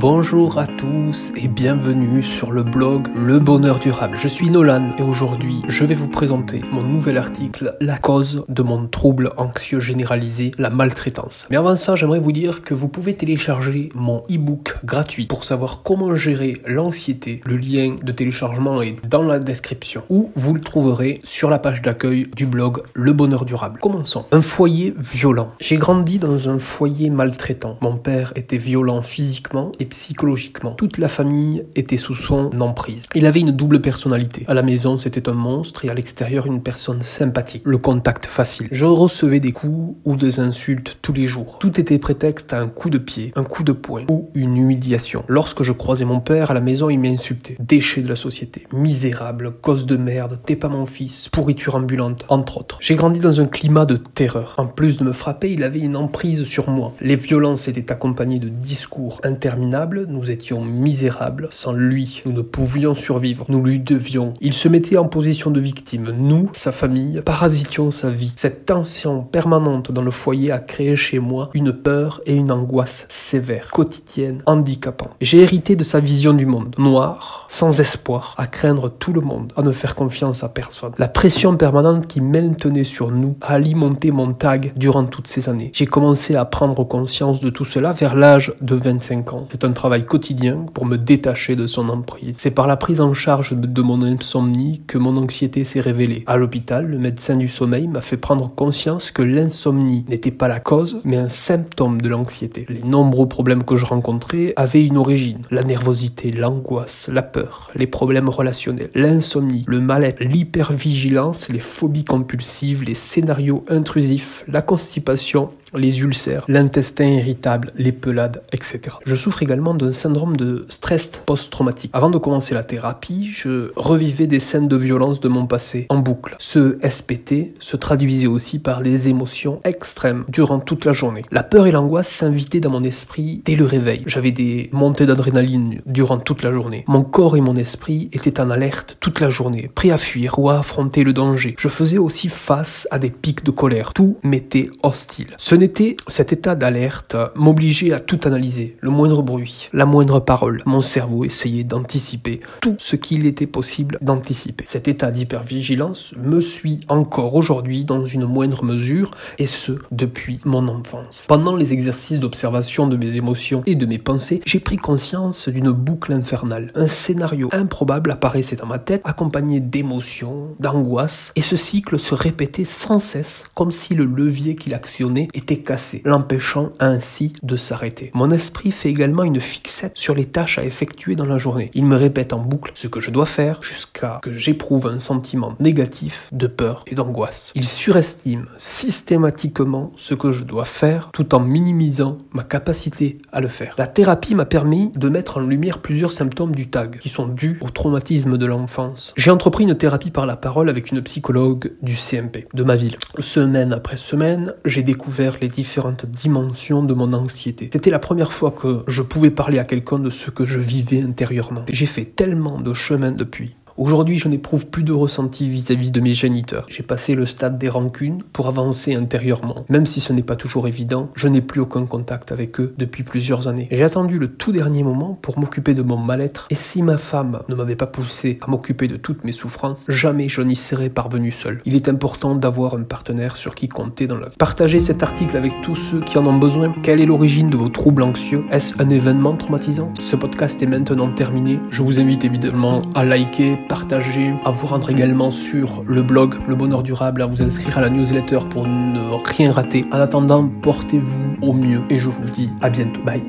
Bonjour à tous et bienvenue sur le blog Le Bonheur Durable. Je suis Nolan et aujourd'hui je vais vous présenter mon nouvel article La cause de mon trouble anxieux généralisé, la maltraitance. Mais avant ça, j'aimerais vous dire que vous pouvez télécharger mon e-book gratuit pour savoir comment gérer l'anxiété. Le lien de téléchargement est dans la description ou vous le trouverez sur la page d'accueil du blog Le Bonheur Durable. Commençons. Un foyer violent. J'ai grandi dans un foyer maltraitant. Mon père était violent physiquement et psychologiquement. Toute la famille était sous son emprise. Il avait une double personnalité. À la maison, c'était un monstre et à l'extérieur, une personne sympathique. Le contact facile. Je recevais des coups ou des insultes tous les jours. Tout était prétexte à un coup de pied, un coup de poing ou une humiliation. Lorsque je croisais mon père à la maison, il m'insultait. Déchet de la société, misérable, cause de merde, t'es pas mon fils, pourriture ambulante, entre autres. J'ai grandi dans un climat de terreur. En plus de me frapper, il avait une emprise sur moi. Les violences étaient accompagnées de discours interminables nous étions misérables. Sans lui, nous ne pouvions survivre. Nous lui devions. Il se mettait en position de victime. Nous, sa famille, parasitions sa vie. Cette tension permanente dans le foyer a créé chez moi une peur et une angoisse sévère, quotidienne, handicapante. J'ai hérité de sa vision du monde. Noir, sans espoir, à craindre tout le monde, à ne faire confiance à personne. La pression permanente qui maintenait sur nous a alimenté mon tag durant toutes ces années. J'ai commencé à prendre conscience de tout cela vers l'âge de 25 ans. Travail quotidien pour me détacher de son emprise. C'est par la prise en charge de mon insomnie que mon anxiété s'est révélée. À l'hôpital, le médecin du sommeil m'a fait prendre conscience que l'insomnie n'était pas la cause, mais un symptôme de l'anxiété. Les nombreux problèmes que je rencontrais avaient une origine. La nervosité, l'angoisse, la peur, les problèmes relationnels, l'insomnie, le mal-être, l'hypervigilance, les phobies compulsives, les scénarios intrusifs, la constipation les ulcères, l'intestin irritable, les pelades, etc. Je souffre également d'un syndrome de stress post-traumatique. Avant de commencer la thérapie, je revivais des scènes de violence de mon passé en boucle. Ce SPT se traduisait aussi par des émotions extrêmes durant toute la journée. La peur et l'angoisse s'invitaient dans mon esprit dès le réveil. J'avais des montées d'adrénaline durant toute la journée. Mon corps et mon esprit étaient en alerte toute la journée, prêts à fuir ou à affronter le danger. Je faisais aussi face à des pics de colère. Tout m'était hostile. N'était cet état d'alerte m'obligeait à tout analyser, le moindre bruit, la moindre parole. Mon cerveau essayait d'anticiper tout ce qu'il était possible d'anticiper. Cet état d'hypervigilance me suit encore aujourd'hui dans une moindre mesure, et ce depuis mon enfance. Pendant les exercices d'observation de mes émotions et de mes pensées, j'ai pris conscience d'une boucle infernale. Un scénario improbable apparaissait dans ma tête, accompagné d'émotions, d'angoisse, et ce cycle se répétait sans cesse, comme si le levier qu'il actionnait était cassé, l'empêchant ainsi de s'arrêter. Mon esprit fait également une fixette sur les tâches à effectuer dans la journée. Il me répète en boucle ce que je dois faire jusqu'à que j'éprouve un sentiment négatif de peur et d'angoisse. Il surestime systématiquement ce que je dois faire tout en minimisant ma capacité à le faire. La thérapie m'a permis de mettre en lumière plusieurs symptômes du TAG qui sont dus au traumatisme de l'enfance. J'ai entrepris une thérapie par la parole avec une psychologue du CMP de ma ville. Semaine après semaine, j'ai découvert les différentes dimensions de mon anxiété. C'était la première fois que je pouvais parler à quelqu'un de ce que je vivais intérieurement. J'ai fait tellement de chemin depuis Aujourd'hui, je n'éprouve plus de ressenti vis-à-vis de mes géniteurs. J'ai passé le stade des rancunes pour avancer intérieurement. Même si ce n'est pas toujours évident, je n'ai plus aucun contact avec eux depuis plusieurs années. J'ai attendu le tout dernier moment pour m'occuper de mon mal-être, et si ma femme ne m'avait pas poussé à m'occuper de toutes mes souffrances, jamais je n'y serais parvenu seul. Il est important d'avoir un partenaire sur qui compter dans la vie. Partagez cet article avec tous ceux qui en ont besoin. Quelle est l'origine de vos troubles anxieux? Est-ce un événement traumatisant? Ce podcast est maintenant terminé. Je vous invite évidemment à liker, partager, à vous rendre également sur le blog Le Bonheur Durable, à vous inscrire à la newsletter pour ne rien rater. En attendant, portez-vous au mieux et je vous dis à bientôt. Bye.